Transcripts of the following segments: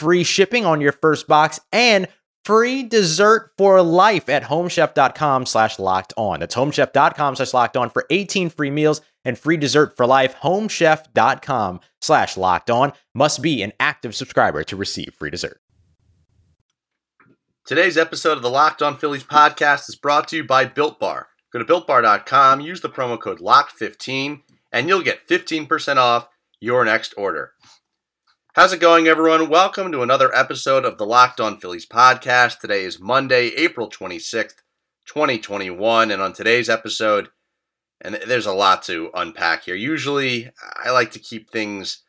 free shipping on your first box and free dessert for life at homechef.com slash locked on. That's homechef.com slash locked on for 18 free meals and free dessert for life. Homechef.com slash locked on must be an active subscriber to receive free dessert. Today's episode of the Locked On Phillies podcast is brought to you by Built Bar. Go to builtbar.com, use the promo code LOCKED15, and you'll get 15% off your next order. How's it going, everyone? Welcome to another episode of the Locked On Phillies podcast. Today is Monday, April 26th, 2021. And on today's episode, and there's a lot to unpack here. Usually, I like to keep things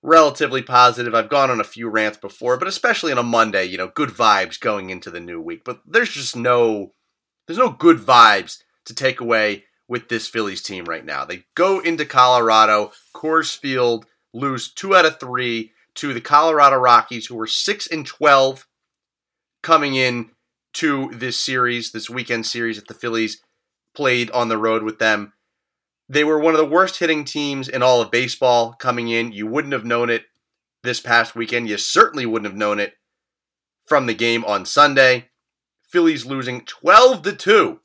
relatively positive. I've gone on a few rants before, but especially on a Monday, you know, good vibes going into the new week. But there's just no there's no good vibes to take away with this Phillies team right now. They go into Colorado, Coors Field, lose 2 out of 3 to the Colorado Rockies, who were 6 and 12 coming in to this series, this weekend series that the Phillies played on the road with them. They were one of the worst hitting teams in all of baseball coming in. You wouldn't have known it this past weekend. You certainly wouldn't have known it from the game on Sunday. Phillies losing 12 to 2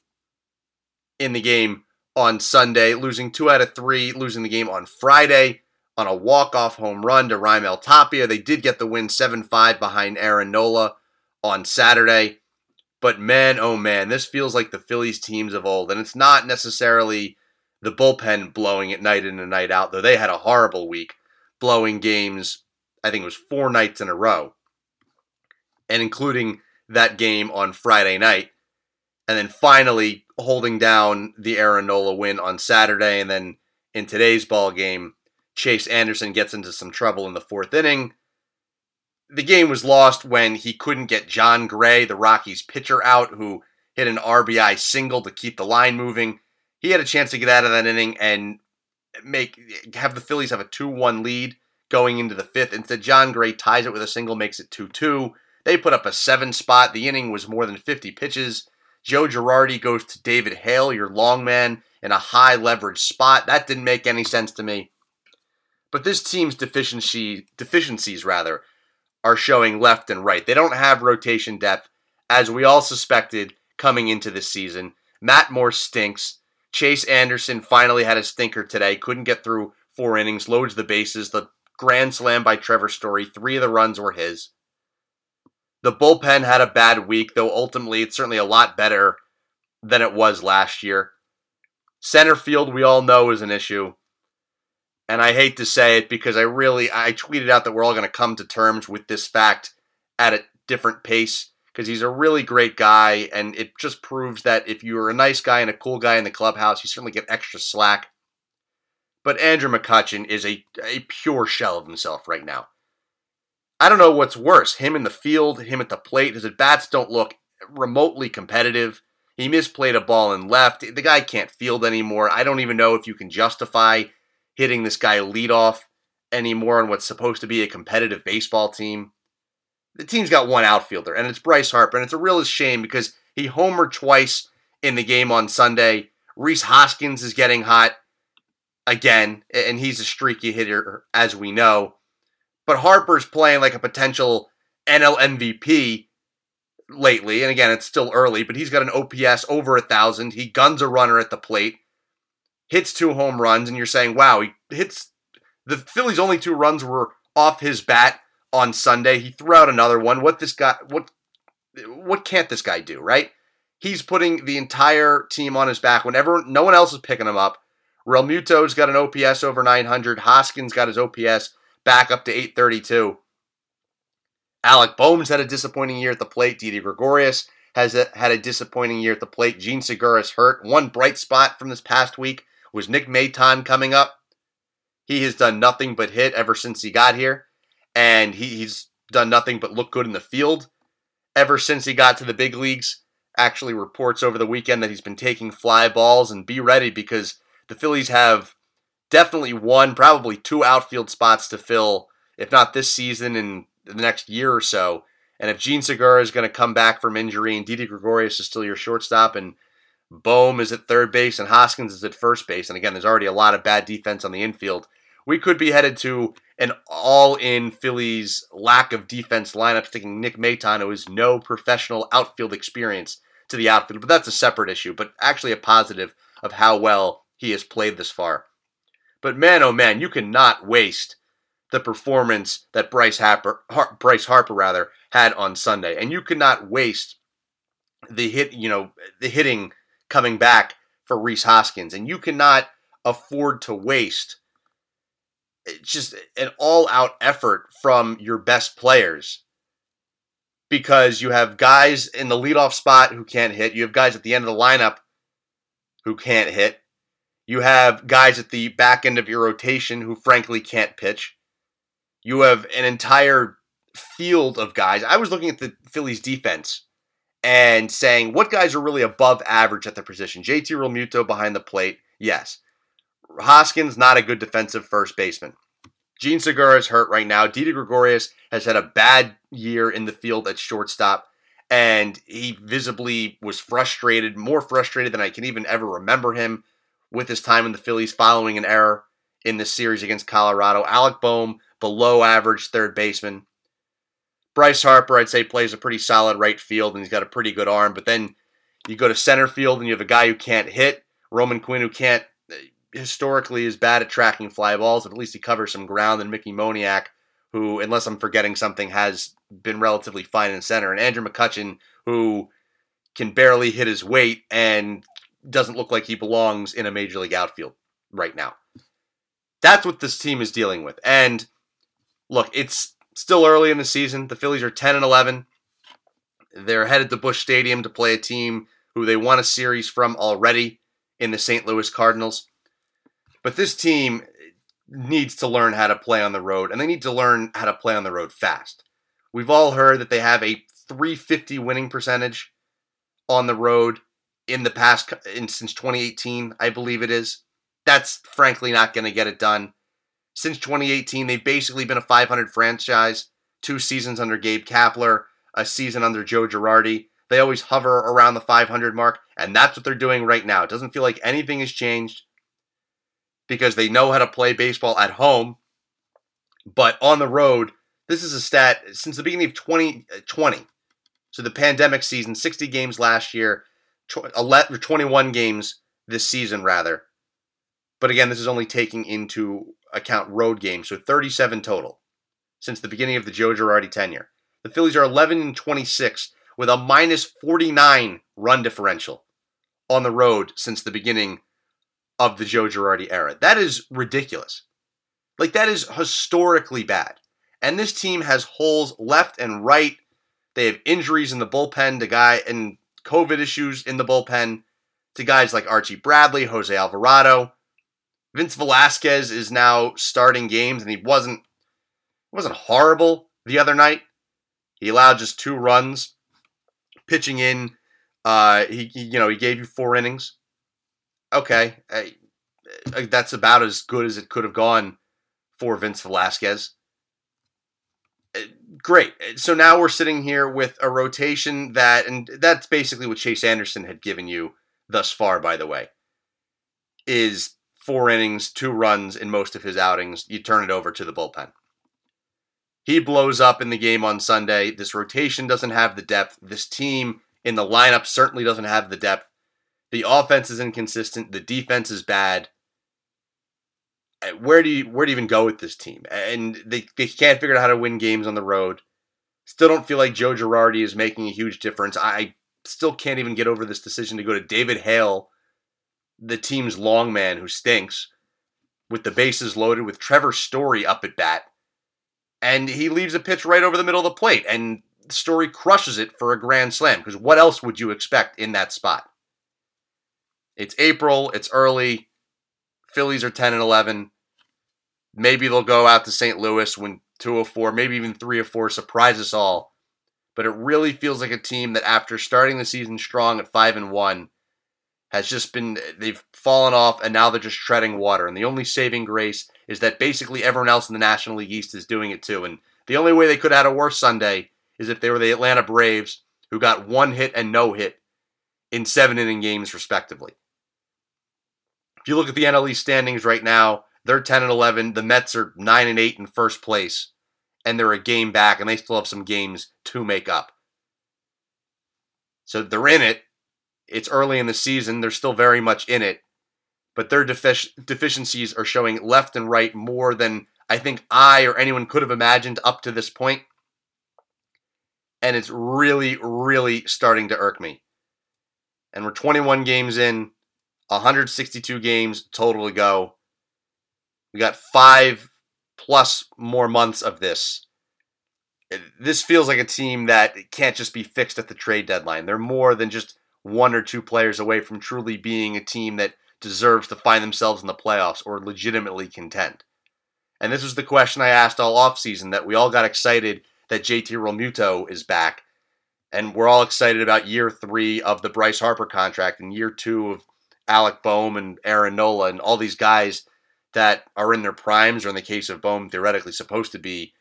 in the game on Sunday, losing 2 out of 3, losing the game on Friday on a walk-off home run to Raimel Tapia. They did get the win 7-5 behind Aaron Nola on Saturday. But man, oh man, this feels like the Phillies teams of old. And it's not necessarily the bullpen blowing it night in and night out, though they had a horrible week, blowing games, I think it was four nights in a row. And including that game on Friday night. And then finally holding down the Aaron Nola win on Saturday. And then in today's ball game, Chase Anderson gets into some trouble in the fourth inning. The game was lost when he couldn't get Jon Gray, the Rockies pitcher, out, who hit an RBI single to keep the line moving. He had a chance to get out of that inning and make have the Phillies have a 2-1 lead going into the fifth. Instead, Jon Gray ties it with a single, makes it 2-2. They put up a seven spot. The inning was more than 50 pitches. Joe Girardi goes to David Hale, your long man, in a high leverage spot. That didn't make any sense to me. But this team's deficiency deficiencies rather are showing left and right. They don't have rotation depth, as we all suspected coming into this season. Matt Moore stinks. Chase Anderson finally had a stinker today. Couldn't get through four innings, loads the bases. The grand slam by Trevor Story. Three of the runs were his. The bullpen had a bad week, though ultimately it's certainly a lot better than it was last year. Center field, we all know, is an issue and I hate to say it because I really I tweeted out that we're all going to come to terms with this fact at a different pace because he's a really great guy and it just proves that if you're a nice guy and a cool guy in the clubhouse, you certainly get extra slack. But Andrew McCutchen is a, a pure shell of himself right now. I don't know what's worse, him in the field, him at the plate. His at bats don't look remotely competitive. He misplayed a ball and left. The guy can't field anymore. I don't even know if you can justify hitting this guy leadoff anymore on what's supposed to be a competitive baseball team. The team's got one outfielder, and it's Bryce Harper, and it's a real shame because he homered twice in the game on Sunday. Rhys Hoskins is getting hot again, and he's a streaky hitter, as we know. But Harper's playing like a potential NL MVP lately, and again, it's still early, but he's got an OPS over a thousand. He guns a runner at the plate hits two home runs, and you're saying, wow, he hits the Phillies' only two runs were off his bat on Sunday. He threw out another one. What this guy what what can't this guy do, right? he's putting the entire team on his back whenever no one else is picking him up. Realmuto's got an OPS over 900. Hoskins got his OPS back up to 832. Alec Bohm's had a disappointing year at the plate. Didi Gregorius has a, had a disappointing year at the plate. Jean Segura's hurt. One bright spot from this past week was Nick Maton coming up. He has done nothing but hit ever since he got here, and he, he's done nothing but look good in the field ever since he got to the big leagues. Actually, reports over the weekend that he's been taking fly balls and be ready because the Phillies have definitely one, probably two outfield spots to fill, if not this season and the next year or so. And if Jean Segura is going to come back from injury and Didi Gregorius is still your shortstop and Bohm is at third base and Hoskins is at first base, and again, there's already a lot of bad defense on the infield, we could be headed to an all in Phillies lack of defense lineup, sticking Nick Maton, who has no professional outfield experience, to the outfield. But that's a separate issue, but actually a positive of how well he has played this far. But man, oh man, you cannot waste the performance that Bryce Harper, Har- Bryce Harper rather had on Sunday, and you cannot waste the hit, you know, the hitting coming back for Rhys Hoskins, and you cannot afford to waste eh, just an all-out effort from your best players because you have guys in the leadoff spot who can't hit, you have guys at the end of the lineup who can't hit, you have guys at the back end of your rotation who frankly can't pitch. You have an entire field of guys. I was looking at the Phillies defense and saying what guys are really above average at their position. JT Realmuto behind the plate, yes. Hoskins not a good defensive first baseman. Jean Segura is hurt right now. Didi Gregorius has had a bad year in the field at shortstop, and he visibly was frustrated, more frustrated than I can even ever remember him with his time in the Phillies following an error in the series against Colorado. Alec Bohm, below average third baseman. Bryce Harper, I'd say, plays a pretty solid right field and he's got a pretty good arm. But then you go to center field and you have a guy who can't hit, Roman Quinn, who can't uh, historically is bad at tracking fly balls, but at least he covers some ground. And Mickey Moniak, who, unless I'm forgetting something, has been relatively fine in center. And Andrew McCutchen, who can barely hit his weight and doesn't look like he belongs in a major league outfield right now. That's what this team is dealing with. And look, it's still early in the season. The Phillies are 10 and 11. They're headed to Busch Stadium to play a team who they won a series from already in the St. Louis Cardinals. But this team needs to learn how to play on the road, and they need to learn how to play on the road fast. We've all heard that they have a 350 winning percentage on the road in the past in, since 2018, I believe it is. That's frankly not going to get it done. Since 2018, they've basically been a 500 franchise. Two seasons under Gabe Kapler, a season under Joe Girardi. They always hover around the 500 mark, and that's what they're doing right now. It doesn't feel like anything has changed because they know how to play baseball at home, but on the road, this is a stat since the beginning of 2020. Uh, so the pandemic season, 60 games last year, 21 games this season, rather. But again, this is only taking into account road games, so 37 total since the beginning of the Joe Girardi tenure. The Phillies are 11 and 26 with a minus 49 run differential on the road since the beginning of the Joe Girardi era. That is ridiculous. Like, that is historically bad. And this team has holes left and right. They have injuries in the bullpen to guy and COVID issues in the bullpen to guys like Archie Bradley, Jose Alvarado. Vince Velasquez is now starting games, and he wasn't wasn't horrible the other night. He allowed just two runs, pitching in. Uh, he, he you know he gave you four innings okay, that's about as good as it could have gone for Vince Velasquez. Uh, great. So now we're sitting here with a rotation that, and that's basically what Chase Anderson had given you thus far, by the way, is four innings, two runs in most of his outings. You turn it over to the bullpen. He blows up in the game on Sunday. This rotation doesn't have the depth. This team in the lineup certainly doesn't have the depth the offense is inconsistent. The defense is bad. Uh, where do you where do you even go with this team? And they, they can't figure out how to win games on the road. Still don't feel like Joe Girardi is making a huge difference. I still can't even get over this decision to go to David Hale, the team's long man who stinks, with the bases loaded with Trevor Story up at bat. And he leaves a pitch right over the middle of the plate, and Story crushes it for a grand slam. Because what else would you expect in that spot? It's April, it's early. Phillies are 10 and 11. Maybe they'll go out to St. Louis when 204, maybe even 3 or 4 surprise us all. But it really feels like a team that after starting the season strong at 5 and 1 has just been they've fallen off and now they're just treading water. And the only saving grace is that basically everyone else in the National League East is doing it too. And the only way they could have had a worse Sunday is if they were the Atlanta Braves who got one hit and no hit in seven inning games respectively. If you look at the NL East standings right now, they're 10 and 11. The Mets are 9 and 8 in first place, and they're a game back, and they still have some games to make up. So they're in it. It's early in the season. They're still very much in it, but their defic- deficiencies are showing left and right more than I think I or anyone could have imagined up to this point. And it's really, really starting to irk me. And we're 21 games in, 162 games total to go. We got five plus more months of this. This feels like a team that can't just be fixed at the trade deadline. They're more than just one or two players away from truly being a team that deserves to find themselves in the playoffs or legitimately contend. And this was the question I asked all offseason that we all got excited that JT Realmuto is back. And we're all excited about year three of the Bryce Harper contract and year two of Alec Bohm and Aaron Nola and all these guys that are in their primes, or in the case of Bohm, theoretically supposed to be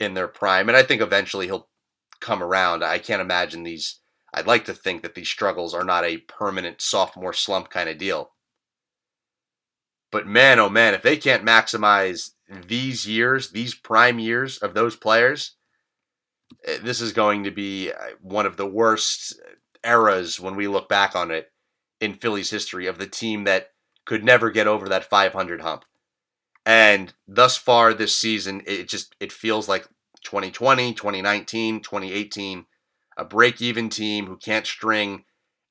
in their prime. And I think eventually he'll come around. I can't imagine these. I'd like to think that these struggles are not a permanent sophomore slump kind of deal. But man, oh man, if they can't maximize these years, these prime years of those players, eh, this is going to be uh, one of the worst eras when we look back on it in Phillies history of the team that could never get over that 500 hump. And thus far this season, it just it feels like 2020, 2019, 2018, a break-even team who can't string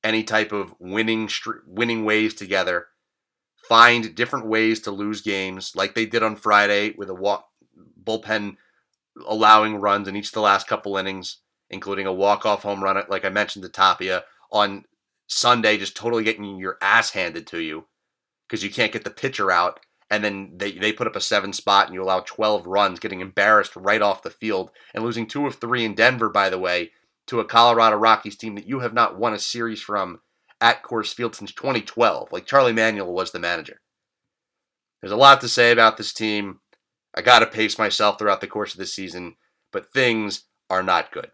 any type of winning winning ways together. Find different ways to lose games, like they did on Friday with a walk, bullpen allowing runs in each of the last couple innings, including a walk-off home run, like I mentioned to Tapia on Sunday, just totally getting your ass handed to you because you can't get the pitcher out. And then they, they put up a seven spot and you allow 12 runs, getting embarrassed right off the field and losing two of three in Denver, by the way, to a Colorado Rockies team that you have not won a series from at Coors Field since 2012. Like Charlie Manuel was the manager. There's a lot to say about this team. I got to pace myself throughout the course of this season, but things are not good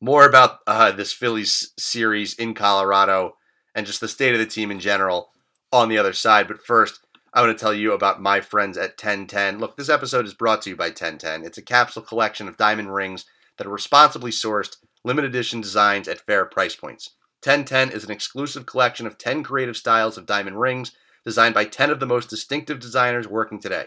more about uh, this Phillies series in Colorado and just the state of the team in general on the other side. But first, I want to tell you about my friends at 1010. Look, this episode is brought to you by 1010. It's a capsule collection of diamond rings that are responsibly sourced, limited edition designs at fair price points. 1010 is an exclusive collection of 10 creative styles of diamond rings designed by 10 of the most distinctive designers working today.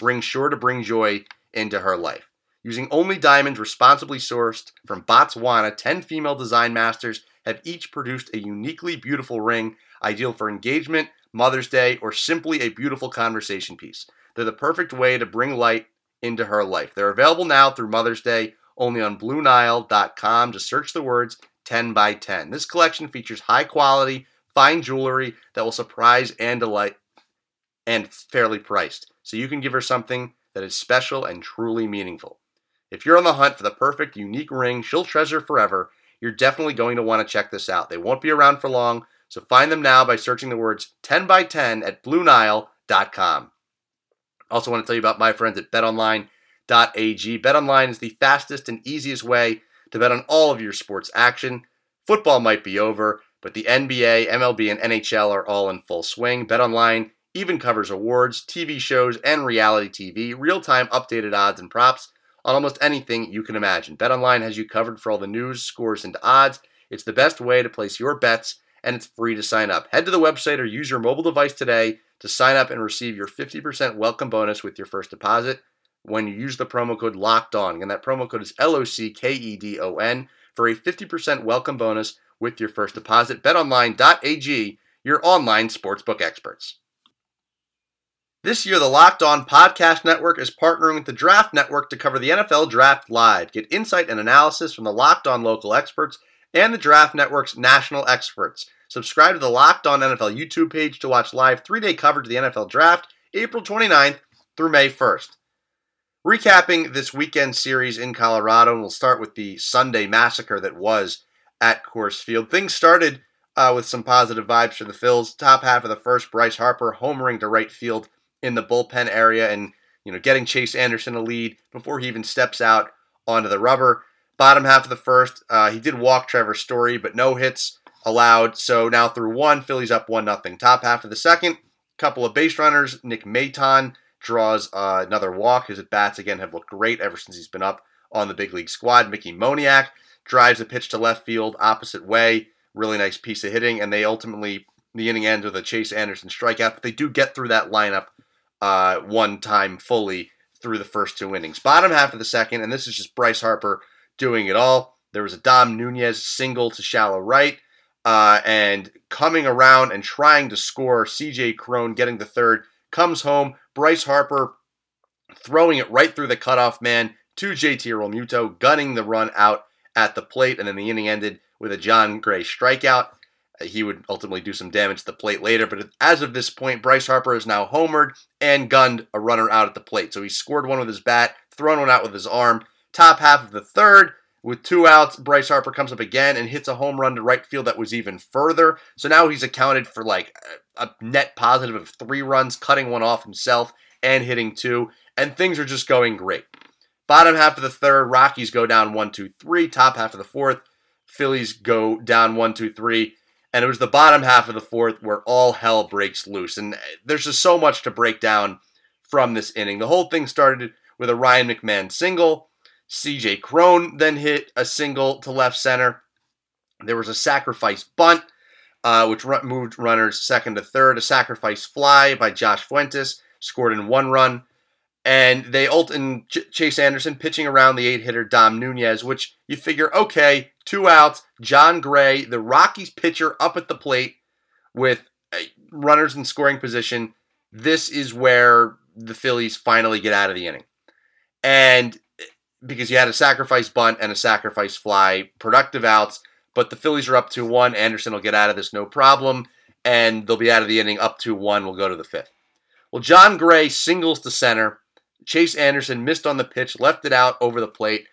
Rings sure to bring joy into her life. Using only diamonds responsibly sourced from Botswana, 10 female design masters have each produced a uniquely beautiful ring, ideal for engagement, Mother's Day, or simply a beautiful conversation piece. They're the perfect way to bring light into her life. They're available now through Mother's Day only on BlueNile.com. Just search the words 10 by 10. This collection features high quality, fine jewelry that will surprise and delight and fairly priced. So you can give her something that is special and truly meaningful. If you're on the hunt for the perfect, unique ring she'll treasure forever, you're definitely going to want to check this out. They won't be around for long, so find them now by searching the words 10 by 10 at BlueNile.com. Also, want to tell you about my friends at BetOnline.ag. BetOnline is the fastest and easiest way to bet on all of your sports action. Football might be over, but the NBA, MLB, and NHL are all in full swing. BetOnline even covers awards, TV shows, and reality TV, real time updated odds and props on almost anything you can imagine. BetOnline has you covered for all the news, scores, and odds. It's the best way to place your bets, and it's free to sign up. Head to the website or use your mobile device today to sign up and receive your 50% welcome bonus with your first deposit when you use the promo code LOCKED ON. And that promo code is L O C K E D O N for a 50% welcome bonus with your first deposit. BetOnline.ag, your online sportsbook experts. This year, the Locked On Podcast Network is partnering with the Draft Network to cover the NFL Draft Live. Get insight and analysis from the Locked On local experts and the Draft Network's national experts. Subscribe to the Locked On NFL YouTube page to watch live three day coverage of the NFL Draft, April 29th through May 1st. Recapping this weekend series in Colorado, and we'll start with the Sunday massacre that was at Coors Field. Things started uh, with some positive vibes for the Phils. Top half of the first, Bryce Harper homering to right field in the bullpen area and you know getting Chase Anderson a lead before he even steps out onto the rubber. Bottom half of the first, uh, he did walk Trevor Story, but no hits allowed. So now through one, Phillies up one nothing. Top half of the second, couple of base runners. Nick Maton draws uh, another walk. His at bats again have looked great ever since he's been up on the big league squad. Mickey Moniak drives a pitch to left field opposite way. Really nice piece of hitting, and they ultimately the inning ends with a Chase Anderson strikeout. But they do get through that lineup uh, one time fully through the first two innings. Bottom half of the second, and this is just Bryce Harper doing it all. There was a Dom Nunez single to shallow right, uh, and coming around and trying to score. CJ Cron getting the third comes home. Bryce Harper throwing it right through the cutoff man to JT Realmuto, gunning the run out at the plate, and then the inning ended with a Jon Gray strikeout. He would ultimately do some damage to the plate later, but as of this point, Bryce Harper is now homered and gunned a runner out at the plate. So he scored one with his bat, thrown one out with his arm. Top half of the third, with two outs, Bryce Harper comes up again and hits a home run to right field that was even further. So now he's accounted for like a net positive of three runs, cutting one off himself and hitting two, and things are just going great. Bottom half of the third, Rockies go down one, two, three. Top half of the fourth, Phillies go down one, two, three and it was the bottom half of the fourth where all hell breaks loose. And uh, there's just so much to break down from this inning. The whole thing started with a Ryan McMahon single. CJ Cron then hit a single to left center. There was a sacrifice bunt, uh, which moved runners second to third. A sacrifice fly by Josh Fuentes scored in one run. And they ult and Ch- Chase Anderson pitching around the eight hitter Dom Nunez, which you figure, okay, two outs. Jon Gray, the Rockies pitcher, up at the plate with uh, runners in scoring position. This is where the Phillies finally get out of the inning. And because you had a sacrifice bunt and a sacrifice fly, productive outs, but the Phillies are up to one. Anderson will get out of this no problem, and they'll be out of the inning up to one. We'll go to the fifth. Well, Jon Gray singles to center. Chase Anderson missed on the pitch, left it out over the plate.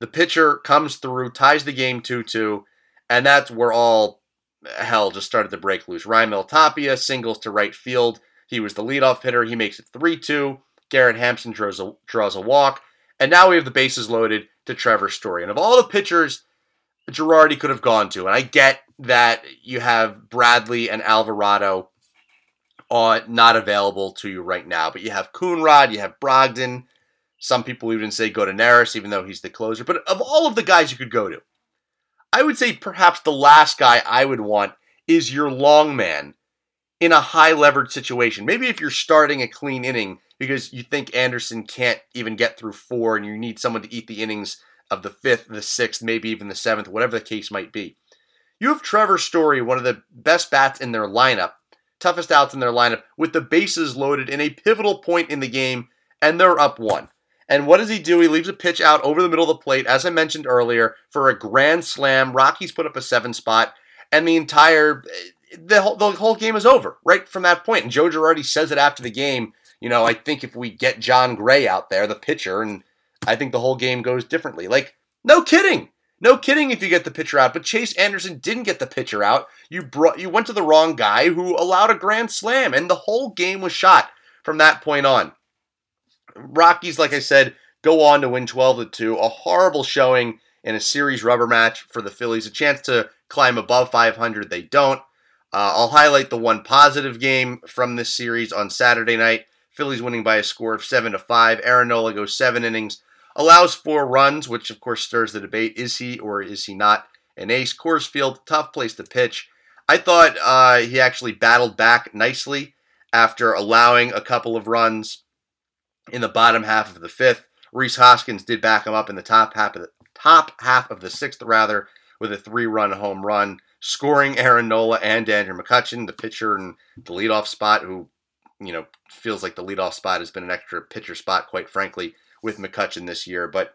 The pitcher comes through, ties the game 2 2, and that's where all hell just started to break loose. Raimel Tapia singles to right field. He was the leadoff hitter. He makes it 3 2. Garrett Hampson draws a, draws a walk. And now we have the bases loaded to Trevor Story. And of all the pitchers Girardi could have gone to, and I get that you have Bradley and Alvarado uh, not available to you right now. But you have Coonrod, you have Brogdon. Some people even say go to Neris, even though he's the closer. But of all of the guys you could go to, I would say perhaps the last guy I would want is your long man in a high leverage situation. Maybe if you're starting a clean inning because you think Anderson can't even get through four and you need someone to eat the innings of the fifth, the sixth, maybe even the seventh, whatever the case might be. You have Trevor Story, one of the best bats in their lineup, toughest outs in their lineup with the bases loaded in a pivotal point in the game, and they're up one. And what does he do? He leaves a pitch out over the middle of the plate, as I mentioned earlier, for a grand slam. Rockies put up a seven spot, and the entire eh, the whole, the whole game is over right from that point. And Joe Girardi says it after the game. You know, I think if we get Jon Gray out there, the pitcher, and I think the whole game goes differently. Like, no kidding. No kidding if you get the pitcher out, but Chase Anderson didn't get the pitcher out. You brought you went to the wrong guy who allowed a grand slam and the whole game was shot from that point on. Rockies like I said go on to win 12 to 2, a horrible showing in a series rubber match for the Phillies, a chance to climb above 500 they don't. Uh, I'll highlight the one positive game from this series on Saturday night. Phillies winning by a score of 7 to 5. Aaron Nola goes 7 innings, allows four runs, which of course stirs the debate: is he or is he not an ace? Coors Field, tough place to pitch. I thought uh, he actually battled back nicely after allowing a couple of runs in the bottom half of the fifth. Rhys Hoskins did back him up in the top half of the top half of the sixth, rather, with a three run home run, scoring Aaron Nola and Andrew McCutchen, the pitcher and the leadoff spot, who, you know, feels like the leadoff spot has been an extra pitcher spot, quite frankly, with McCutchen this year. But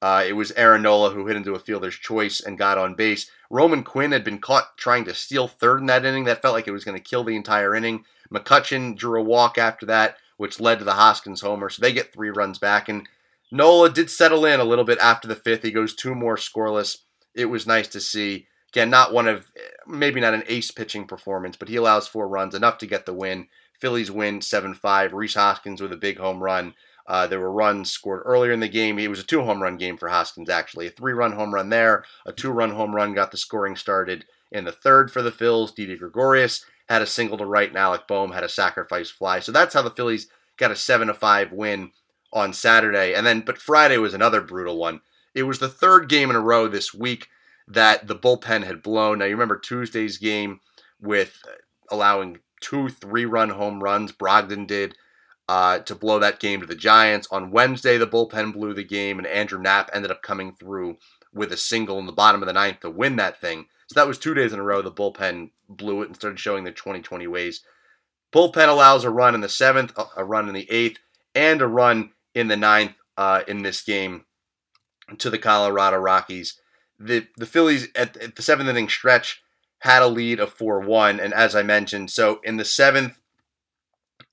uh, it was Aaron Nola who hit into a fielder's choice and got on base. Roman Quinn had been caught trying to steal third in that inning. That felt like it was going to kill the entire inning. McCutchen drew a walk after that, which led to the Hoskins homer. So they get three runs back. And Nola did settle in a little bit after the fifth. He goes two more scoreless. It was nice to see. Again, not one of, maybe not an ace pitching performance, but he allows four runs, enough to get the win. Phillies win 7 5. Rhys Hoskins with a big home run. Uh, there were runs scored earlier in the game. It was a two home run game for Hoskins, actually. A three run home run there, a two run home run got the scoring started in the third for the Phillies. Didi Gregorius had a single to right, and Alec Bohm had a sacrifice fly. So that's how the Phillies got a 7 to 5 win on Saturday. And then, but Friday was another brutal one. It was the third game in a row this week that the bullpen had blown. Now, you remember Tuesday's game with allowing two three run home runs, Brogdon did uh, to blow that game to the Giants. On Wednesday, the bullpen blew the game, and Andrew Knapp ended up coming through with a single in the bottom of the ninth to win that thing. So that was two days in a row the bullpen blew it and started showing their 2020 ways. Bullpen allows a run in the seventh, a run in the eighth, and a run in the ninth uh, in this game to the Colorado Rockies. The the Phillies at, at the seventh inning stretch had a lead of 4 1. And as I mentioned, so in the seventh,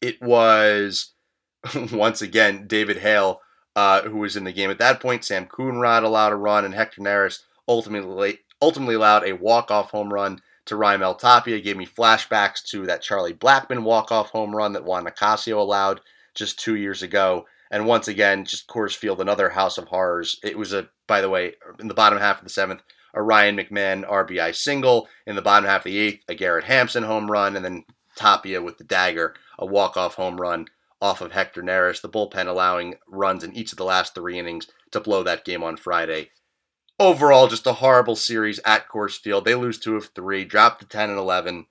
it was once again David Hale uh, who was in the game at that point. Sam Coonrod allowed a run, and Hector Neris ultimately ultimately allowed a walk off home run to Raimel Tapia. Gave me flashbacks to that Charlie Blackmon walk off home run that Juan Nicasio allowed just two years ago. And once again, just Coors Field, another house of horrors. It was a, by the way, in the bottom half of the seventh, a Ryan McMahon RBI single. In the bottom half of the eighth, a Garrett Hampson home run, and then Tapia with the dagger, a walk-off home run off of Hector Neris. The bullpen allowing runs in each of the last three innings to blow that game on Friday. Overall, just a horrible series at Coors Field. They lose two of three, drop to 10 and 11.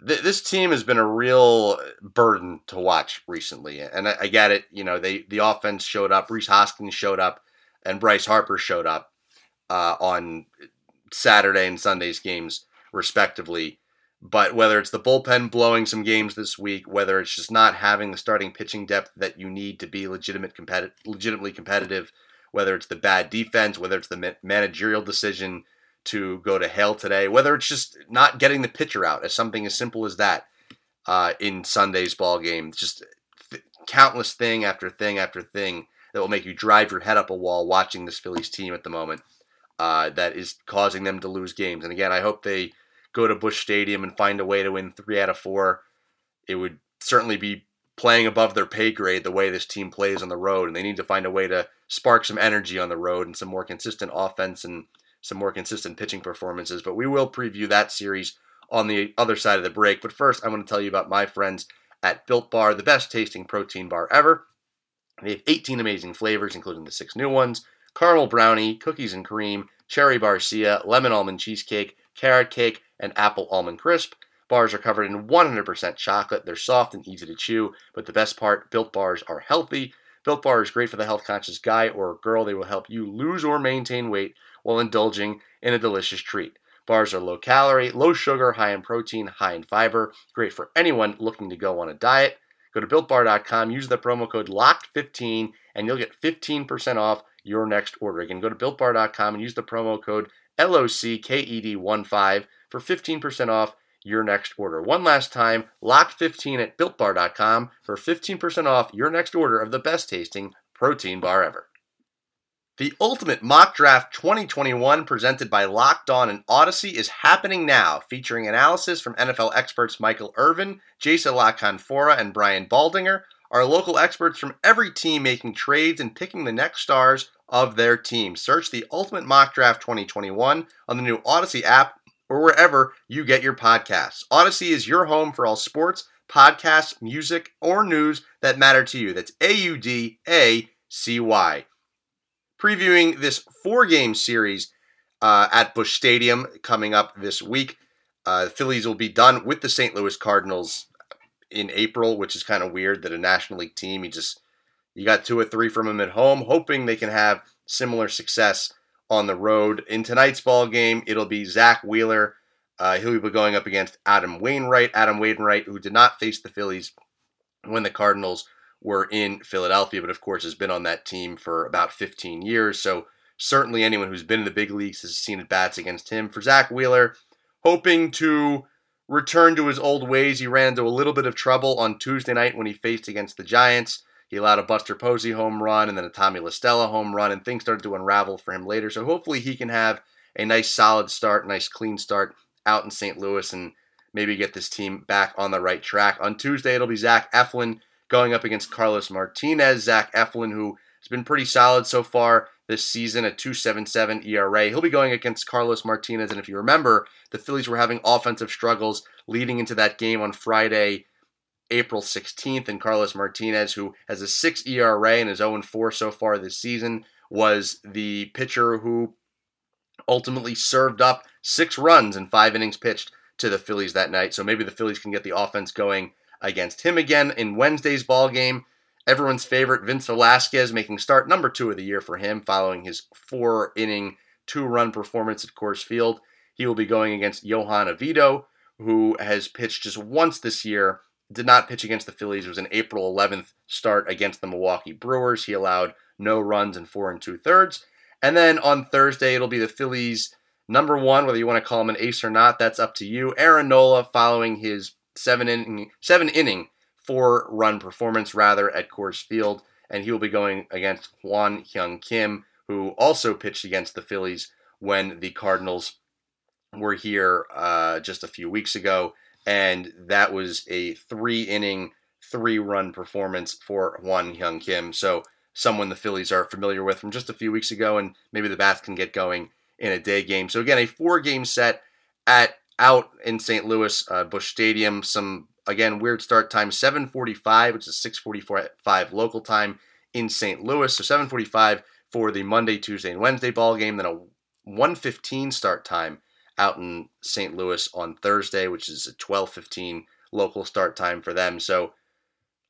this team has been a real burden to watch recently, and I, I get it. You know, they the offense showed up. Rhys Hoskins showed up, and Bryce Harper showed up uh, on Saturday and Sunday's games, respectively. But whether it's the bullpen blowing some games this week, whether it's just not having the starting pitching depth that you need to be legitimate competi- legitimately competitive, whether it's the bad defense, whether it's the managerial decision to go to Hale today, whether it's just not getting the pitcher out, as something as simple as that uh, in Sunday's ball game, just th- countless thing after thing after thing that will make you drive your head up a wall watching this Phillies team at the moment. Uh, that is causing them to lose games. And again, I hope they go to Busch Stadium and find a way to win three out of four, it would certainly be playing above their pay grade the way this team plays on the road. And they need to find a way to spark some energy on the road and some more consistent offense and some more consistent pitching performances. But we will preview that series on the other side of the break. But first, I want to tell you about my friends at Built Bar, the best tasting protein bar ever. They have 18 amazing flavors, including the six new ones caramel brownie, cookies and cream, cherry barcia, lemon almond cheesecake, carrot cake, and apple almond crisp. Bars are covered in 100% chocolate. They're soft and easy to chew, but the best part, Built Bars are healthy. Built Bar is great for the health conscious guy or girl. They will help you lose or maintain weight while indulging in a delicious treat. Bars are low calorie, low sugar, high in protein, high in fiber. Great for anyone looking to go on a diet. Go to builtbar.com, use the promo code LOCKED15, and you'll get 15% off your next order. Again, go to builtbar.com and use the promo code LOCKED15 for 15% off your next order. One last time, lock15 at builtbar.com for 15% off your next order of the best tasting protein bar ever. The Ultimate Mock Draft 2021 presented by Locked On and Audacy is happening now, featuring analysis from NFL experts Michael Irvin, Jason La Canfora, and Brian Baldinger our local experts from every team making trades and picking the next stars of their team. Search the Ultimate Mock Draft 2021 on the new Audacy app or wherever you get your podcasts. Audacy is your home for all sports, podcasts, music, or news that matter to you. That's A U D A C Y. Previewing this four game series uh, at Busch Stadium coming up this week. Uh, the Phillies will be done with the St. Louis Cardinals in April, which is kind of weird that a National League team, you just you got two or three from them at home, hoping they can have similar success on the road. In tonight's ball game, it'll be Zack Wheeler. Uh, he'll be going up against Adam Wainwright. Adam Wainwright, who did not face the Phillies when the Cardinals were in Philadelphia, but of course has been on that team for about 15 years. So certainly anyone who's been in the big leagues has seen at bats against him. For Zack Wheeler, hoping to return to his old ways, he ran into a little bit of trouble on Tuesday night when he faced against the Giants. He allowed a Buster Posey home run and then a Tommy La Stella home run, and things started to unravel for him later. So hopefully he can have a nice solid start, nice clean start out in St. Louis and maybe get this team back on the right track. On Tuesday, it'll be Zach Eflin going up against Carlos Martinez. Zach Eflin, who has been pretty solid so far this season at 277 ERA. He'll be going against Carlos Martinez. And if you remember, the Phillies were having offensive struggles leading into that game on Friday April 16th, and Carlos Martinez, who has a 6 ERA and is 0 4 so far this season, was the pitcher who ultimately served up six runs in five innings pitched to the Phillies that night. So maybe the Phillies can get the offense going against him again in Wednesday's ball game. Everyone's favorite, Vince Velasquez, making start number two of the year for him following his four inning, two run performance at Coors Field. He will be going against Johan Oviedo, who has pitched just once this year did not pitch against the Phillies. It was an April 11th start against the Milwaukee Brewers. He allowed no runs in four and two thirds. And then on Thursday, it'll be the Phillies' number one, whether you want to call him an ace or not. That's up to you. Aaron Nola following his seven inning, seven inning, four run performance rather at Coors Field, and he will be going against Kwang Hyun Kim, who also pitched against the Phillies when the Cardinals were here uh, just a few weeks ago and that was a three inning, three run performance for Kwang Hyun Kim. So someone the Phillies are familiar with from just a few weeks ago, and maybe the Bats can get going in a day game. So again, a four game set at out in St. Louis uh, Busch Stadium. Some again weird start time 7:45, which is 6:45 local time in St. Louis. So 7:45 for the Monday, Tuesday, and Wednesday ball game. Then a 1:15 start time out in St. Louis on Thursday, which is a 12:15 local start time for them. So,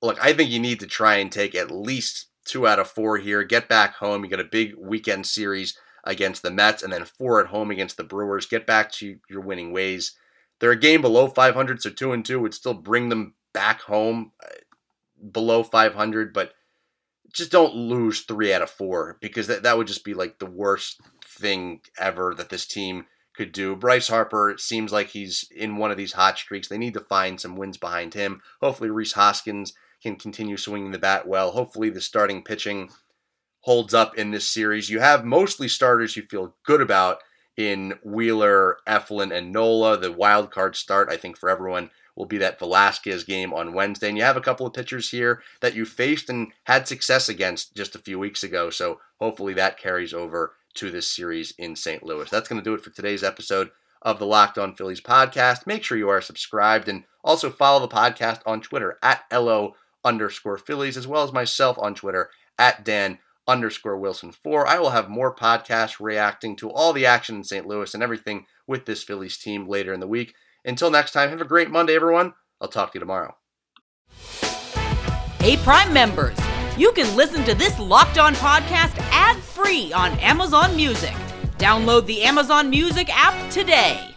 look, I think you need to try and take at least two out of four here. Get back home. You got a big weekend series against the Mets, and then four at home against the Brewers. Get back to your winning ways. They're a game below 500, so two and two would still bring them back home uh, below 500, but just don't lose three out of four because that, that would just be like the worst thing ever that this team could do. Bryce Harper seems like he's in one of these hot streaks. They need to find some wins behind him. Hopefully, Rhys Hoskins can continue swinging the bat well. Hopefully, the starting pitching holds up in this series. You have mostly starters you feel good about in Wheeler, Eflin, and Nola. The wild card start, I think, for everyone will be that Velasquez game on Wednesday. And you have a couple of pitchers here that you faced and had success against just a few weeks ago. So hopefully that carries over to this series in St. Louis. That's going to do it for today's episode of the Locked On Phillies podcast. Make sure you are subscribed and also follow the podcast on Twitter at LO underscore Phillies, as well as myself on Twitter at Dan underscore Wilson 4. I will have more podcasts reacting to all the action in St. Louis and everything with this Phillies team later in the week. Until next time, have a great Monday, everyone. I'll talk to you tomorrow. Hey, Prime members, you can listen to this locked on podcast ad free on Amazon Music. Download the Amazon Music app today.